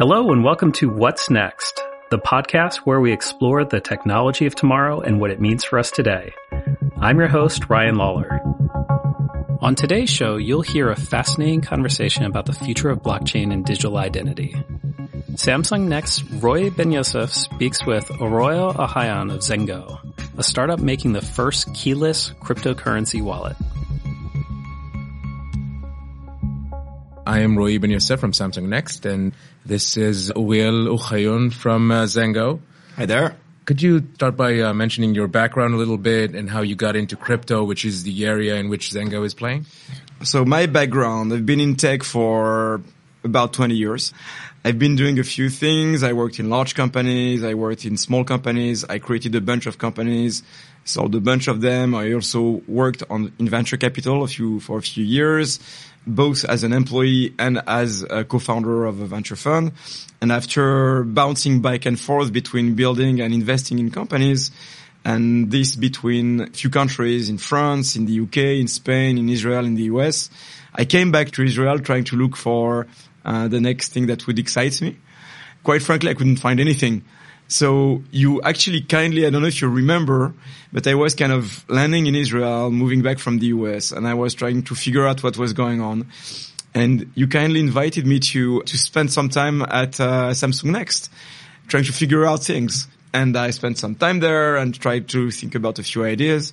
Hello and welcome to What's Next, the podcast where we explore the technology of tomorrow and what it means for us today. I'm your host, Ryan Lawler. On today's show, you'll hear a fascinating conversation about the future of blockchain and digital identity. Samsung Next Royi Benyossef speaks with Ouriel Ohayon of Zengo, a startup making the first keyless cryptocurrency wallet. I am Royi Benyossef from Samsung Next, and this is Ouriel Ohayon from uh, Zengo. Hi there. Could you start by uh, mentioning your background a little bit and how you got into crypto, which is the area in which Zengo is playing? So my background, I've been in tech for about 20 years. I've been doing a few things. I worked in large companies. I worked in small companies. I created a bunch of companies, sold a bunch of them. I also worked on in venture capital a few, for a few years both as an employee and as a co-founder of a venture fund. And after bouncing back and forth between building and investing in companies, and this between a few countries in France, in the UK, in Spain, in Israel, in the US, I came back to Israel trying to look for uh, the next thing that would excite me. Quite frankly, I couldn't find anything. So you actually kindly, I don't know if you remember, but I was kind of landing in Israel, moving back from the US, and I was trying to figure out what was going on. And you kindly invited me to, to spend some time at uh, Samsung Next, trying to figure out things. And I spent some time there and tried to think about a few ideas.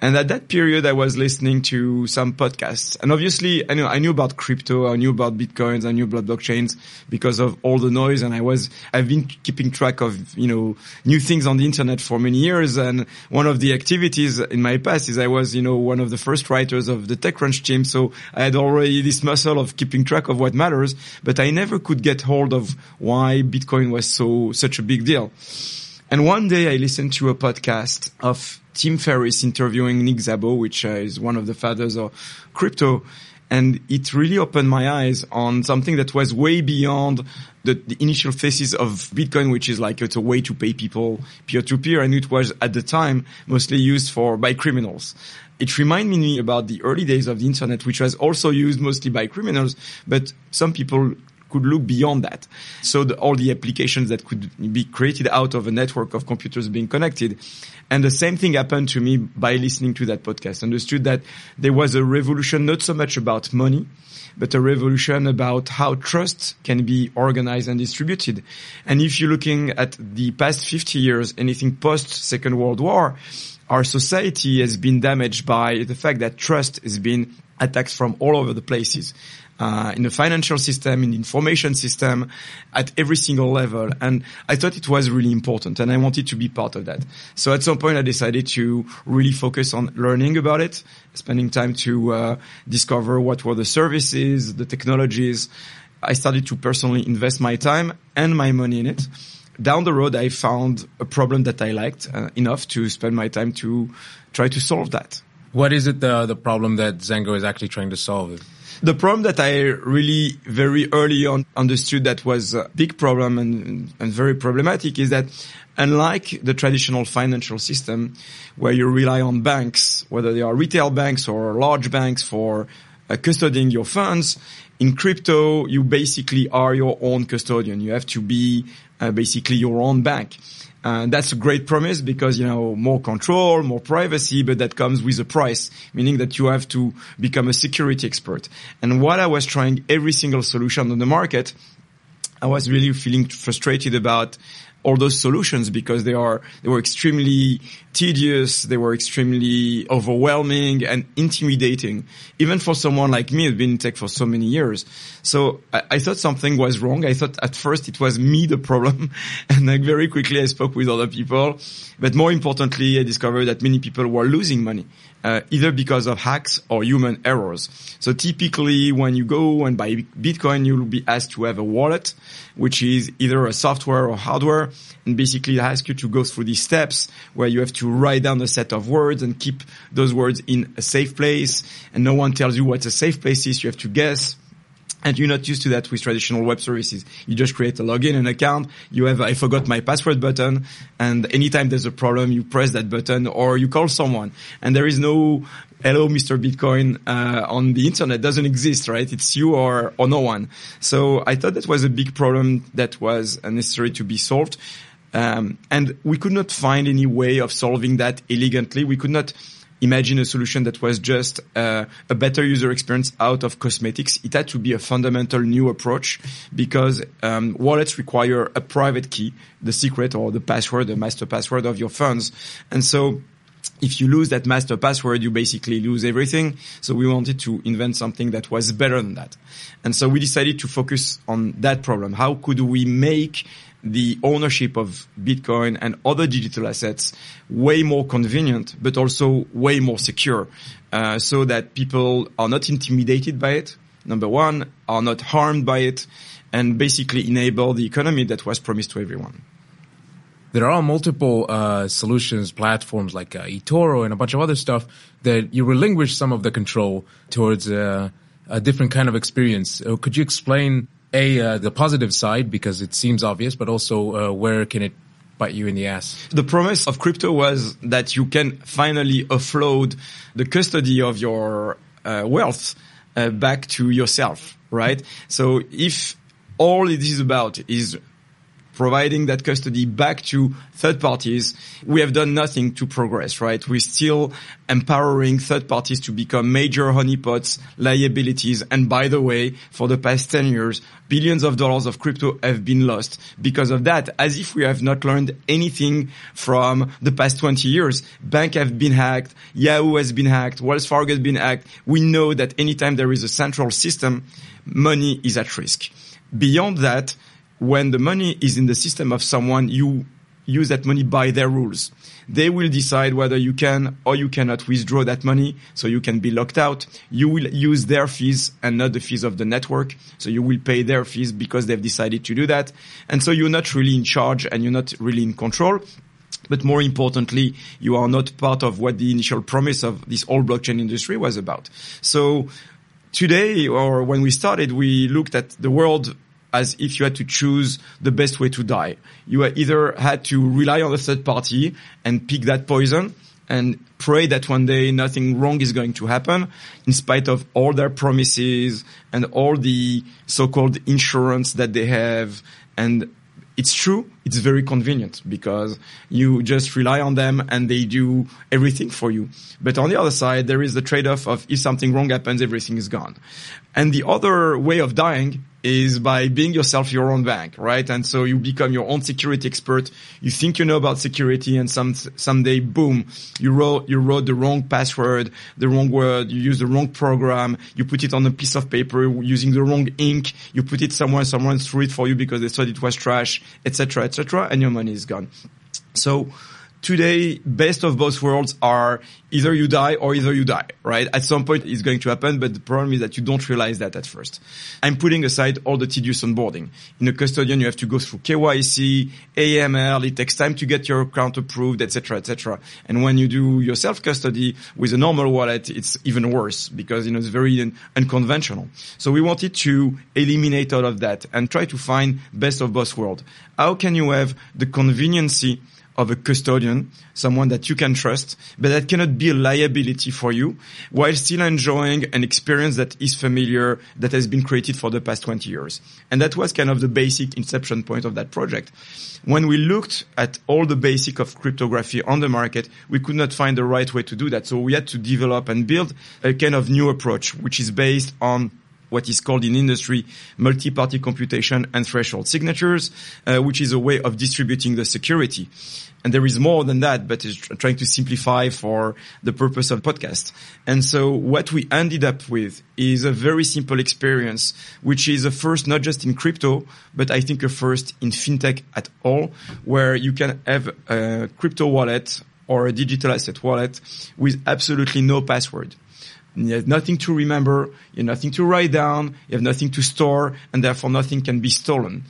And at that period, I was listening to some podcasts. And obviously, I knew, I knew about crypto, I knew about bitcoins, I knew about blockchains because of all the noise. And I was, I've been keeping track of, you know, new things on the internet for many years. And one of the activities in my past is I was, you know, one of the first writers of the TechCrunch team. So I had already this muscle of keeping track of what matters, but I never could get hold of why Bitcoin was so, such a big deal. And one day I listened to a podcast of Tim Ferriss interviewing Nick Szabo, which uh, is one of the fathers of crypto. And it really opened my eyes on something that was way beyond the, the initial phases of Bitcoin, which is like it's a way to pay people peer to peer. And it was at the time mostly used for by criminals. It reminded me about the early days of the internet, which was also used mostly by criminals, but some people could look beyond that. So the, all the applications that could be created out of a network of computers being connected. And the same thing happened to me by listening to that podcast. Understood that there was a revolution, not so much about money, but a revolution about how trust can be organized and distributed. And if you're looking at the past 50 years, anything post Second World War, our society has been damaged by the fact that trust has been attacked from all over the places uh, in the financial system, in the information system, at every single level. And I thought it was really important, and I wanted to be part of that. So at some point, I decided to really focus on learning about it, spending time to uh, discover what were the services, the technologies. I started to personally invest my time and my money in it. Down the road, I found a problem that I liked uh, enough to spend my time to try to solve that. What is it the the problem that Zengo is actually trying to solve? The problem that I really very early on understood that was a big problem and, and very problematic is that unlike the traditional financial system where you rely on banks, whether they are retail banks or large banks for uh, custodying your funds, in crypto, you basically are your own custodian. You have to be uh, basically your own bank. Uh, and that's a great promise because, you know, more control, more privacy, but that comes with a price, meaning that you have to become a security expert. And while I was trying every single solution on the market, I was really feeling frustrated about all those solutions because they are they were extremely tedious, they were extremely overwhelming and intimidating, even for someone like me who's been in tech for so many years. So I, I thought something was wrong. I thought at first it was me the problem, and like very quickly I spoke with other people. But more importantly, I discovered that many people were losing money uh, either because of hacks or human errors. So typically when you go and buy Bitcoin, you'll be asked to have a wallet, which is either a software or hardware. And basically it asks you to go through these steps where you have to write down a set of words and keep those words in a safe place. And no one tells you what a safe place is. You have to guess. And you're not used to that with traditional web services. You just create a login and account. You have I forgot my password button, and anytime there's a problem, you press that button or you call someone. And there is no hello, Mr. Bitcoin, uh, on the internet doesn't exist, right? It's you or, or no one. So I thought that was a big problem that was necessary to be solved. Um, and we could not find any way of solving that elegantly. We could not imagine a solution that was just uh, a better user experience out of cosmetics. It had to be a fundamental new approach because um, wallets require a private key, the secret or the password, the master password of your funds. And so if you lose that master password, you basically lose everything. So we wanted to invent something that was better than that. And so we decided to focus on that problem. How could we make the ownership of Bitcoin and other digital assets way more convenient, but also way more secure, uh, so that people are not intimidated by it. Number one, are not harmed by it, and basically enable the economy that was promised to everyone. There are multiple uh, solutions, platforms like uh, eToro and a bunch of other stuff that you relinquish some of the control towards uh, a different kind of experience. Uh, could you explain a uh, the positive side because it seems obvious, but also uh, where can it bite you in the ass? The promise of crypto was that you can finally offload the custody of your uh, wealth uh, back to yourself, right? So if all it is about is providing that custody back to third parties, we have done nothing to progress, right? We're still empowering third parties to become major honeypots, liabilities. And by the way, for the past 10 years, billions of dollars of crypto have been lost because of that, as if we have not learned anything from the past 20 years. Bank have been hacked. Yahoo has been hacked. Wells Fargo has been hacked. We know that anytime there is a central system, money is at risk. Beyond that, when the money is in the system of someone, you use that money by their rules. They will decide whether you can or you cannot withdraw that money, so you can be locked out. You will use their fees and not the fees of the network, so you will pay their fees because they've decided to do that. And so you're not really in charge and you're not really in control. But more importantly, you are not part of what the initial promise of this whole blockchain industry was about. So today, or when we started, we looked at the world as if you had to choose the best way to die. You either had to rely on a third party and pick that poison and pray that one day nothing wrong is going to happen in spite of all their promises and all the so-called insurance that they have and it's true. It's very convenient because you just rely on them and they do everything for you. But on the other side, there is the trade-off of if something wrong happens, everything is gone. And the other way of dying is by being yourself your own bank, right? And so you become your own security expert. You think you know about security and some, someday, boom, you wrote, you wrote the wrong password, the wrong word, you use the wrong program, you put it on a piece of paper using the wrong ink, you put it somewhere, someone threw it for you because they thought it was trash, etc., etc., and your money is gone. So, today, best of both worlds are either you die or either you die, right? At some point it's going to happen, but the problem is that you don't realize that at first. I'm putting aside all the tedious onboarding. In a custodian, you have to go through KYC, AML, it takes time to get your account approved, etc., etc. And when you do your self-custody with a normal wallet, it's even worse because, you know, it's very un- unconventional. So we wanted to eliminate all of that and try to find best of both worlds. How can you have the conveniency of a custodian, someone that you can trust, but that cannot be a liability for you while still enjoying an experience that is familiar, that has been created for the past 20 years. And that was kind of the basic inception point of that project. When we looked at all the basic of cryptography on the market, we could not find the right way to do that. So we had to develop and build a kind of new approach, which is based on what is called in industry multi-party computation and threshold signatures, uh, which is a way of distributing the security. And there is more than that, but it's trying to simplify for the purpose of podcast. And so what we ended up with is a very simple experience, which is a first not just in crypto, but I think a first in fintech at all, where you can have a crypto wallet or a digital asset wallet with absolutely no password. You have nothing to remember, you have nothing to write down, you have nothing to store, and therefore nothing can be stolen.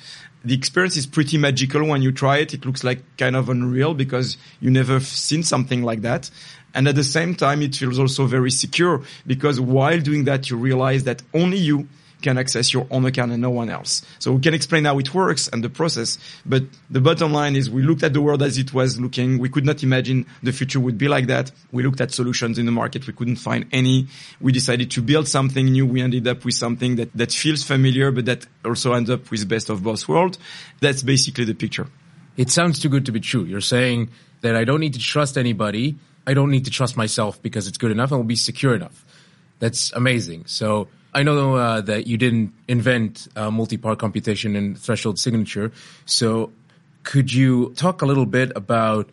The experience is pretty magical when you try it. It looks like kind of unreal because you never seen something like that. And at the same time, it feels also very secure because while doing that, you realize that only you can access your own account and no one else. So we can explain how it works and the process. But the bottom line is we looked at the world as it was looking. We could not imagine the future would be like that. We looked at solutions in the market. We couldn't find any. We decided to build something new. We ended up with something that, that feels familiar, but that also ends up with best of both worlds. That's basically the picture. It sounds too good to be true. You're saying that I don't need to trust anybody. I don't need to trust myself because it's good enough and will be secure enough. That's amazing. So I know uh, that you didn't invent uh, multi-part computation and threshold signature. So could you talk a little bit about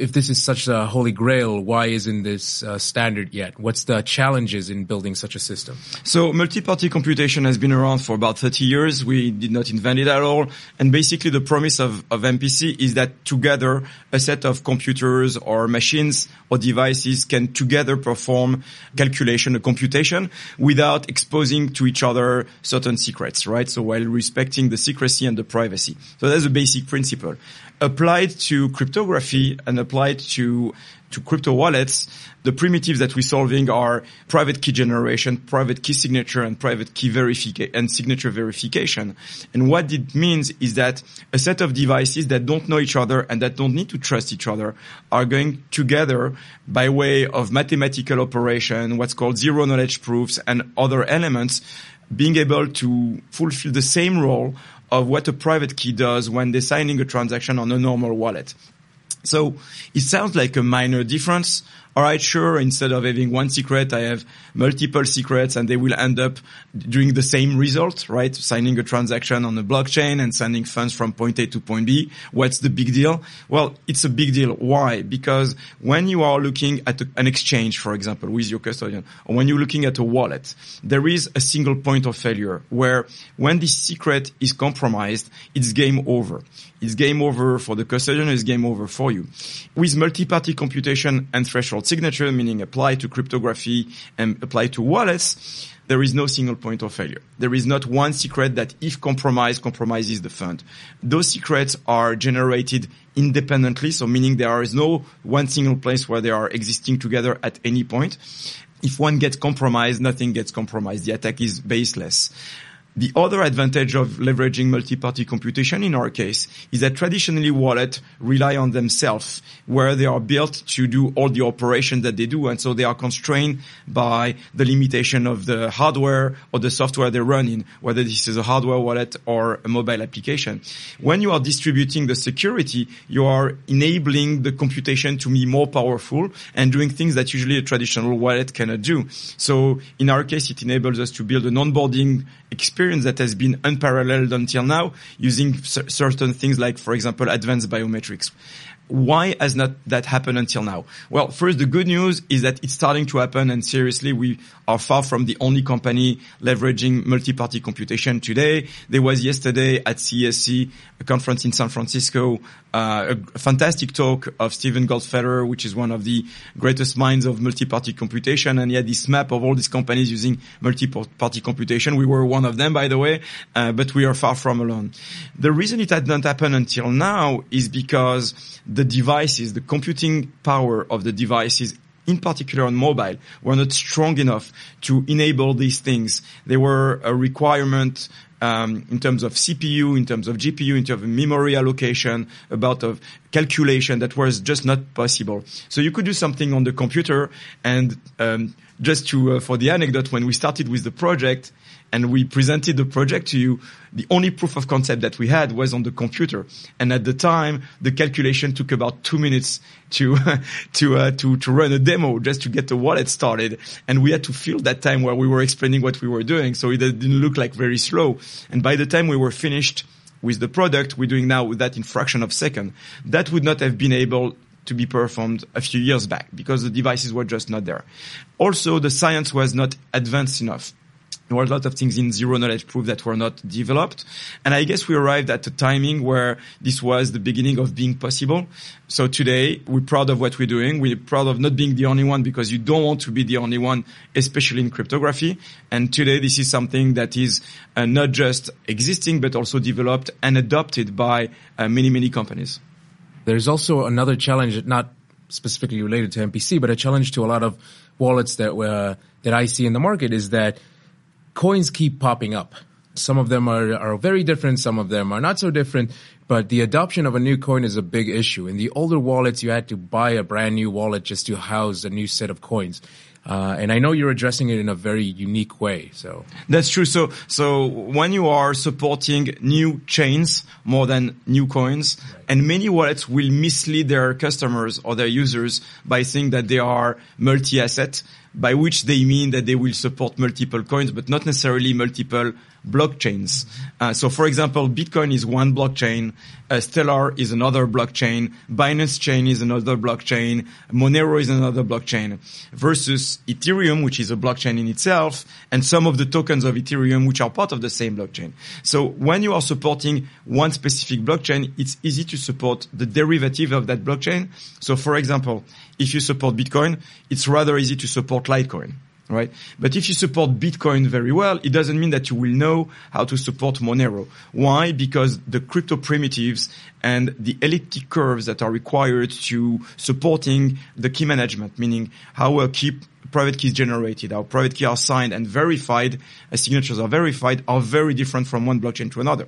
if this is such a holy grail, why isn't this uh, standard yet? What's the challenges in building such a system? So multi-party computation has been around for about 30 years. We did not invent it at all. And basically the promise of, of MPC is that together a set of computers or machines or devices can together perform calculation or computation without exposing to each other certain secrets, right? So while respecting the secrecy and the privacy. So that's a basic principle applied to cryptography and applied to to crypto wallets, the primitives that we're solving are private key generation, private key signature, and private key verification and signature verification. And what it means is that a set of devices that don't know each other and that don't need to trust each other are going together by way of mathematical operation, what's called zero knowledge proofs and other elements, being able to fulfill the same role of what a private key does when they're signing a transaction on a normal wallet. So it sounds like a minor difference, all right, sure, instead of having one secret, I have multiple secrets and they will end up doing the same result, right? Signing a transaction on the blockchain and sending funds from point A to point B. What's the big deal? Well, it's a big deal. Why? Because when you are looking at an exchange, for example, with your custodian, or when you're looking at a wallet, there is a single point of failure where when this secret is compromised, it's game over. It's game over for the custodian, it's game over for you. With multi-party computation and threshold signature, meaning apply to cryptography and apply to wallets, there is no single point of failure. There is not one secret that if compromised, compromises the fund. Those secrets are generated independently, so meaning there is no one single place where they are existing together at any point. If one gets compromised, nothing gets compromised. The attack is baseless. The other advantage of leveraging multi-party computation in our case is that traditionally wallets rely on themselves where they are built to do all the operations that they do. And so they are constrained by the limitation of the hardware or the software they run in, whether this is a hardware wallet or a mobile application. When you are distributing the security, you are enabling the computation to be more powerful and doing things that usually a traditional wallet cannot do. So in our case, it enables us to build an onboarding experience that has been unparalleled until now using certain things like, for example, advanced biometrics. Why has not that happened until now? Well, first, the good news is that it's starting to happen and seriously, we are far from the only company leveraging multi-party computation today. There was yesterday at CSC, a conference in San Francisco, uh, a fantastic talk of Steven Goldfeder, which is one of the greatest minds of multi-party computation. And he had this map of all these companies using multi-party computation. We were one of them, by the way, uh, but we are far from alone. The reason it had not happened until now is because the devices, the computing power of the devices in particular on mobile, were not strong enough to enable these things. They were a requirement um, in terms of CPU, in terms of GPU, in terms of memory allocation, about of calculation that was just not possible. So you could do something on the computer, and um, just to uh, for the anecdote, when we started with the project, and we presented the project to you, the only proof of concept that we had was on the computer. And at the time, the calculation took about two minutes to, to, uh, to, to run a demo just to get the wallet started. And we had to fill that time where we were explaining what we were doing. So it didn't look like very slow. And by the time we were finished with the product, we're doing now with that in fraction of second. That would not have been able to be performed a few years back because the devices were just not there. Also, the science was not advanced enough. There were a lot of things in zero knowledge proof that were not developed. And I guess we arrived at a timing where this was the beginning of being possible. So today we're proud of what we're doing. We're proud of not being the only one because you don't want to be the only one, especially in cryptography. And today this is something that is uh, not just existing, but also developed and adopted by uh, many, many companies. There's also another challenge, not specifically related to MPC, but a challenge to a lot of wallets that, uh, that I see in the market is that coins keep popping up. Some of them are, are very different. Some of them are not so different. But the adoption of a new coin is a big issue. In the older wallets, you had to buy a brand new wallet just to house a new set of coins. Uh, and I know you're addressing it in a very unique way. So that's true. So, so when you are supporting new chains more than new coins, right. and many wallets will mislead their customers or their users by saying that they are multi-asset, by which they mean that they will support multiple coins, but not necessarily multiple blockchains. Uh, so for example, Bitcoin is one blockchain, uh, Stellar is another blockchain, Binance Chain is another blockchain, Monero is another blockchain, versus Ethereum, which is a blockchain in itself, and some of the tokens of Ethereum, which are part of the same blockchain. So when you are supporting one specific blockchain, it's easy to support the derivative of that blockchain. So for example, if you support Bitcoin, it's rather easy to support Litecoin right? But if you support Bitcoin very well, it doesn't mean that you will know how to support Monero. Why? Because the crypto primitives and the elliptic curves that are required to supporting the key management, meaning how a key private keys generated, how private keys are signed and verified, signatures are verified, are very different from one blockchain to another.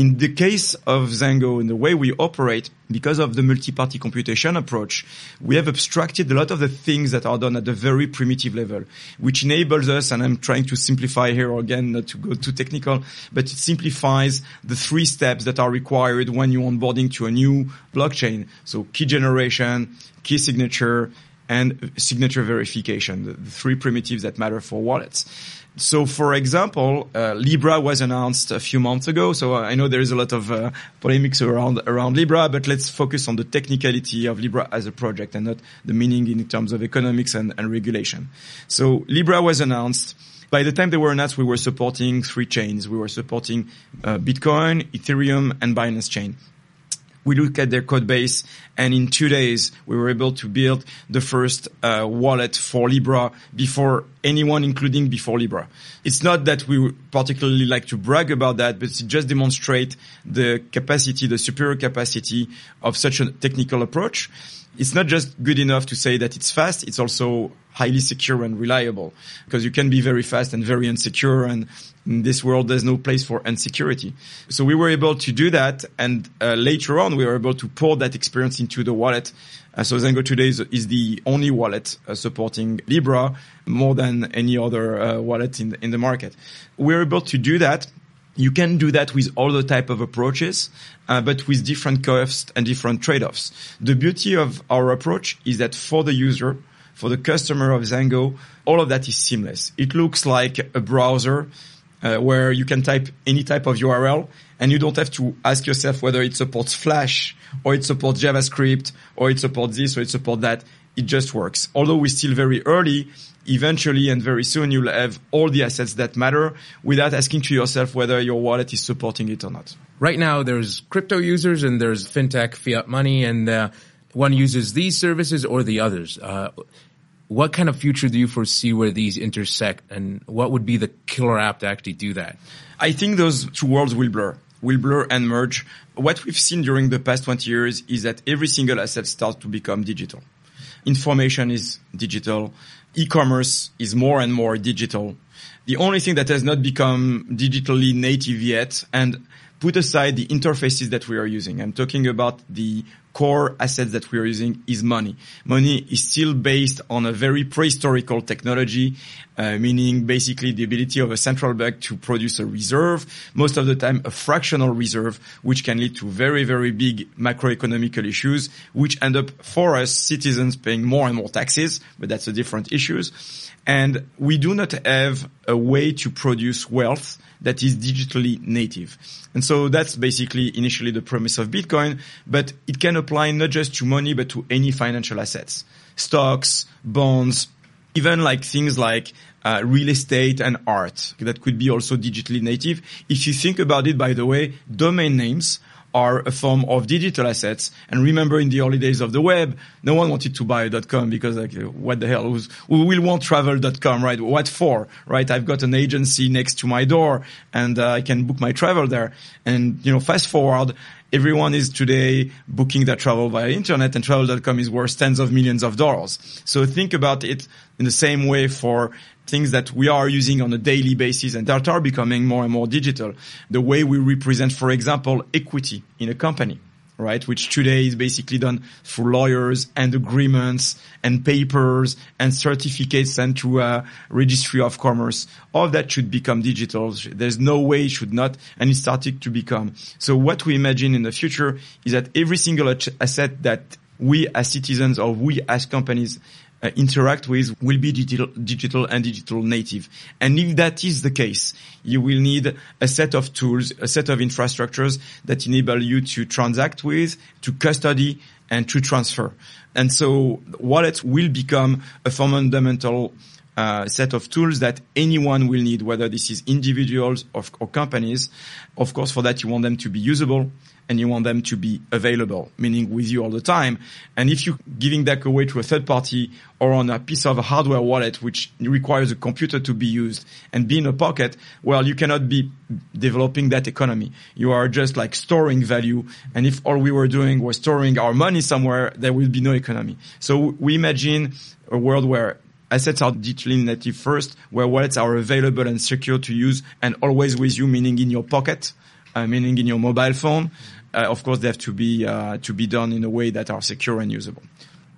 In the case of Zengo and the way we operate, because of the multi-party computation approach, we have abstracted a lot of the things that are done at the very primitive level, which enables us, and I'm trying to simplify here again, not to go too technical, but it simplifies the three steps that are required when you're onboarding to a new blockchain. So key generation, key signature, and signature verification, the three primitives that matter for wallets. So, for example, uh, Libra was announced a few months ago. So I know there is a lot of uh, polemics around around Libra, but let's focus on the technicality of Libra as a project and not the meaning in terms of economics and, and regulation. So Libra was announced. By the time they were announced, we were supporting three chains. We were supporting uh, Bitcoin, Ethereum, and Binance Chain we look at their code base and in two days we were able to build the first uh, wallet for libra before anyone including before libra. It's not that we particularly like to brag about that but it just demonstrate the capacity the superior capacity of such a technical approach. It's not just good enough to say that it's fast it's also highly secure and reliable because you can be very fast and very insecure and in this world there's no place for insecurity. So we were able to do that and uh, later on we were able to pour that experience into the wallet. Uh, so Zengo today is, is the only wallet uh, supporting Libra more than any other uh, wallet in the, in the market. We're able to do that. You can do that with all the type of approaches, uh, but with different costs and different trade-offs. The beauty of our approach is that for the user, for the customer of Zengo, all of that is seamless. It looks like a browser uh, where you can type any type of URL and you don't have to ask yourself whether it supports Flash or it supports JavaScript or it supports this or it supports that. It just works. Although we're still very early, eventually and very soon you'll have all the assets that matter without asking to yourself whether your wallet is supporting it or not. Right now, there's crypto users and there's fintech, fiat money, and uh, one uses these services or the others. Uh, what kind of future do you foresee where these intersect and what would be the killer app to actually do that? I think those two worlds will blur, will blur and merge. What we've seen during the past 20 years is that every single asset starts to become digital. Information is digital. E-commerce is more and more digital. The only thing that has not become digitally native yet, and put aside the interfaces that we are using. I'm talking about the core assets that we are using is money. Money is still based on a very prehistorical technology, uh, meaning basically the ability of a central bank to produce a reserve, most of the time a fractional reserve, which can lead to very, very big macroeconomical issues, which end up for us citizens paying more and more taxes, but that's a different issues. And we do not have a way to produce wealth that is digitally native. And so that's basically initially the premise of Bitcoin, but it can apply not just to money, but to any financial assets, stocks, bonds, even like things like uh, real estate and art that could be also digitally native. If you think about it, by the way, domain names are a form of digital assets. And remember in the early days of the web, no one wanted to buy a .com because like, what the hell? Who's, who will want travel.com, right? What for, right? I've got an agency next to my door and uh, I can book my travel there. And, you know, fast forward, everyone is today booking their travel via internet and travel.com is worth tens of millions of dollars. So think about it in the same way for things that we are using on a daily basis and that are becoming more and more digital. The way we represent, for example, equity in a company right? Which today is basically done through lawyers and agreements and papers and certificates sent to a registry of commerce. All that should become digital. There's no way it should not, and it's starting to become. So what we imagine in the future is that every single asset that we as citizens or we as companies uh, interact with will be digital, digital and digital native. And if that is the case, you will need a set of tools, a set of infrastructures that enable you to transact with, to custody, and to transfer. And so wallets will become a fundamental uh, set of tools that anyone will need, whether this is individuals or, or companies. Of course, for that, you want them to be usable and you want them to be available, meaning with you all the time. And if you're giving that away to a third party or on a piece of a hardware wallet, which requires a computer to be used and be in a pocket, well, you cannot be developing that economy. You are just like storing value. And if all we were doing was storing our money somewhere, there will be no economy. So we imagine a world where assets are digitally native first, where wallets are available and secure to use and always with you, meaning in your pocket, uh, meaning in your mobile phone of course, they have to be uh, to be done in a way that are secure and usable.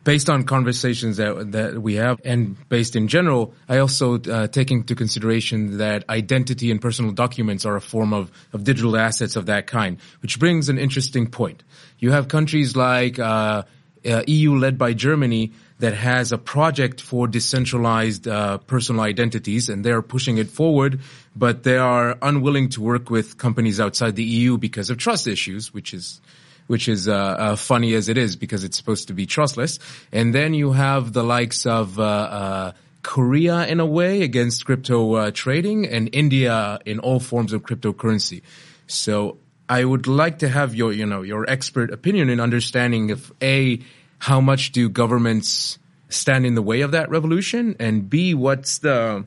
Based on conversations that that we have, and based in general, I also uh, take into consideration that identity and personal documents are a form of of digital assets of that kind, which brings an interesting point. You have countries like uh, uh, EU led by Germany that has a project for decentralized uh, personal identities, and they are pushing it forward, but they are unwilling to work with companies outside the EU because of trust issues, which is which is uh, uh, funny as it is because it's supposed to be trustless. And then you have the likes of uh, uh, Korea in a way against crypto uh, trading, and India in all forms of cryptocurrency. So I would like to have your, you know, your expert opinion in understanding if a how much do governments stand in the way of that revolution? And B, what's the,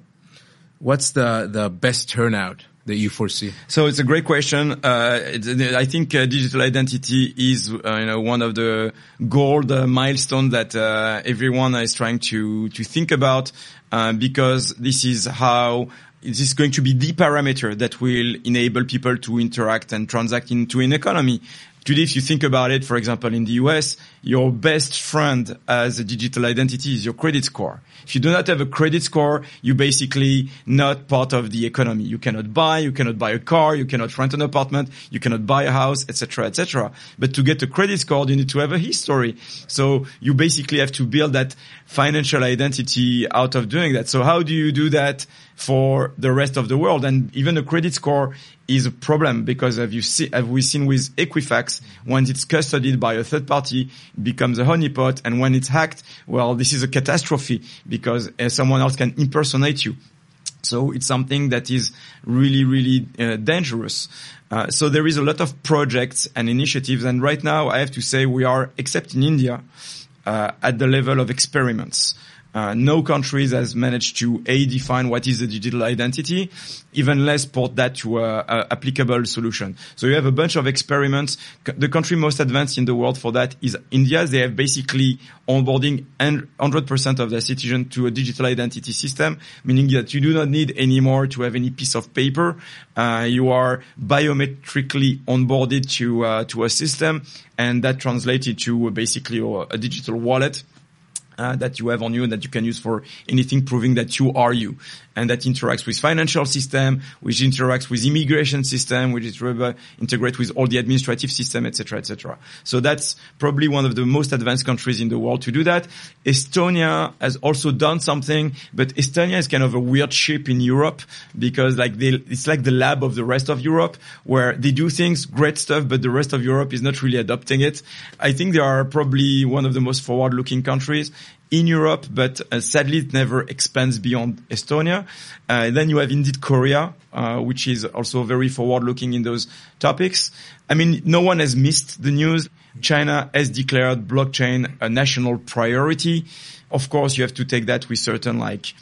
what's the, the best turnout? that you foresee? So it's a great question. Uh, I think uh, digital identity is, uh, you know, one of the gold uh, milestones that uh, everyone is trying to to think about, uh, because this is how this is going to be the parameter that will enable people to interact and transact into an economy. Today, if you think about it, for example, in the US, your best friend as a digital identity is your credit score. If you do not have a credit score, you're basically not part of the economy. You cannot buy, you cannot buy a car, you cannot rent an apartment, you cannot buy a house, etc., etc. But to get a credit score, you need to have a history. So you basically have to build that financial identity out of doing that. So how do you do that for the rest of the world? And even a credit score is a problem because have you see, have we seen with Equifax when it's custodied by a third party it becomes a honeypot and when it's hacked, well, this is a catastrophe because uh, someone else can impersonate you. So it's something that is really, really uh, dangerous. Uh, so there is a lot of projects and initiatives, and right now I have to say we are, except in India, uh, at the level of experiments. Uh, no countries has managed to a define what is a digital identity, even less port that to a, a, applicable solution. So you have a bunch of experiments. The country most advanced in the world for that is India. They have basically onboarding 100% of their citizens to a digital identity system, meaning that you do not need anymore to have any piece of paper. Uh, you are biometrically onboarded to uh, to a system, and that translated to basically a digital wallet uh, that you have on you and that you can use for anything proving that you are you and that interacts with financial system, which interacts with immigration system, which is integrate with all the administrative system, etc., etc. So that's probably one of the most advanced countries in the world to do that. Estonia has also done something, but Estonia is kind of a weird ship in Europe because like they, it's like the lab of the rest of Europe where they do things, great stuff, but the rest of Europe is not really adopting it. I think they are probably one of the most forward-looking countries in Europe, but uh, sadly it never expands beyond Estonia. Uh, then you have indeed Korea, uh, which is also very forward-looking in those topics. I mean, no one has missed the news. China has declared blockchain a national priority. Of course, you have to take that with certain like,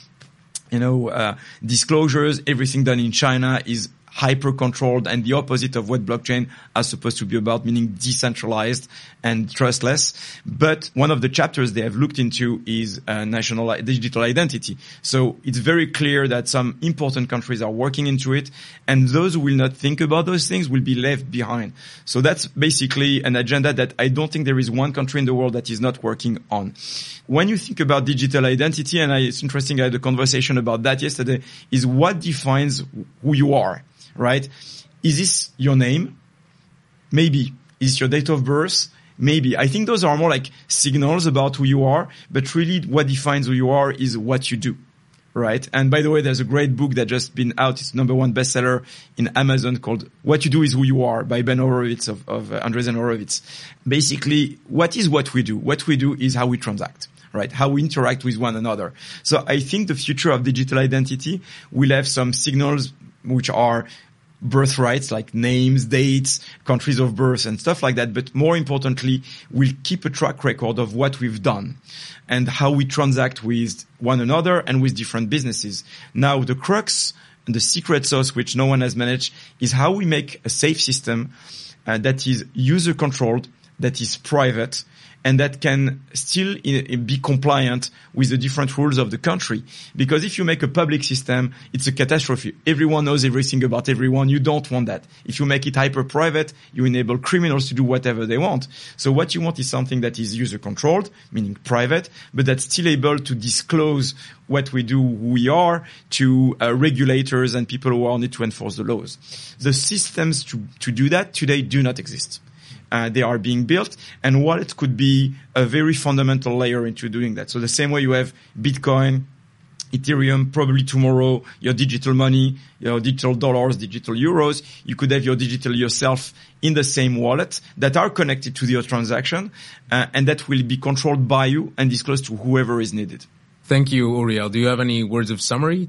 you know, uh, disclosures. Everything done in China is hyper controlled and the opposite of what blockchain are supposed to be about, meaning decentralized and trustless. But one of the chapters they have looked into is uh, national digital identity. So it's very clear that some important countries are working into it and those who will not think about those things will be left behind. So that's basically an agenda that I don't think there is one country in the world that is not working on. When you think about digital identity, and I, it's interesting, I had a conversation about that yesterday, is what defines who you are, right? Is this your name? Maybe. Is your date of birth? Maybe. I think those are more like signals about who you are, but really what defines who you are is what you do right? And by the way, there's a great book that just been out. It's number one bestseller in Amazon called "What You Do Is Who You Are" by Ben Horowitz of, of uh, Andreessen Horowitz. Basically, what is what we do? What we do is how we transact. Right, how we interact with one another. So I think the future of digital identity will have some signals which are birthrights like names, dates, countries of birth and stuff like that. But more importantly, we'll keep a track record of what we've done and how we transact with one another and with different businesses. Now the crux and the secret sauce, which no one has managed is how we make a safe system uh, that is user controlled, that is private, and that can still be compliant with the different rules of the country. Because if you make a public system, it's a catastrophe. Everyone knows everything about everyone. You don't want that. If you make it hyper private, you enable criminals to do whatever they want. So what you want is something that is user controlled, meaning private, but that's still able to disclose what we do, who we are to uh, regulators and people who are on it to enforce the laws. The systems to, to do that today do not exist uh, they are being built and wallet could be a very fundamental layer into doing that. So the same way you have Bitcoin, Ethereum, probably tomorrow, your digital money, your digital dollars, digital euros, you could have your digital yourself in the same wallet that are connected to your transaction uh, and that will be controlled by you and disclosed to whoever is needed. Thank you, Ouriel. Do you have any words of summary?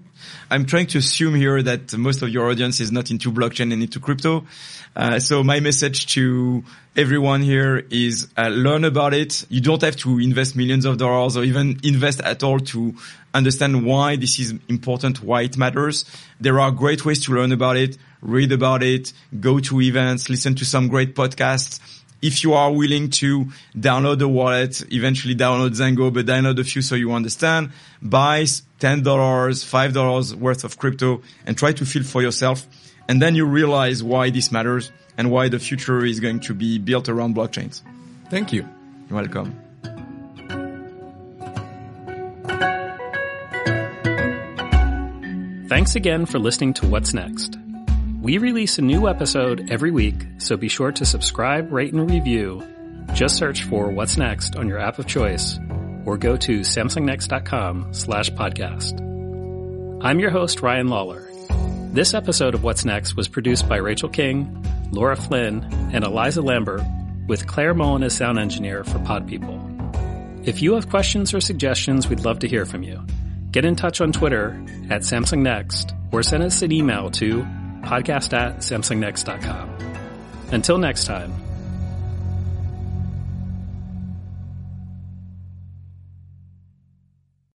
I'm trying to assume here that most of your audience is not into blockchain and into crypto. Uh, so my message to everyone here is uh, learn about it. You don't have to invest millions of dollars or even invest at all to understand why this is important, why it matters. There are great ways to learn about it, read about it, go to events, listen to some great podcasts if you are willing to download the wallet, eventually download Zengo, but download a few so you understand, buy $10, $5 worth of crypto and try to feel for yourself. And then you realize why this matters and why the future is going to be built around blockchains. Thank you. You're welcome. Thanks again for listening to What's Next. We release a new episode every week, so be sure to subscribe, rate, and review. Just search for What's Next on your app of choice or go to samsungnext.com slash podcast. I'm your host, Ryan Lawler. This episode of What's Next was produced by Rachel King, Laura Flynn, and Eliza Lambert with Claire Mullen as sound engineer for Pod People. If you have questions or suggestions, we'd love to hear from you. Get in touch on Twitter at Samsung Next or send us an email to podcast at samsungnext.com. Until next time,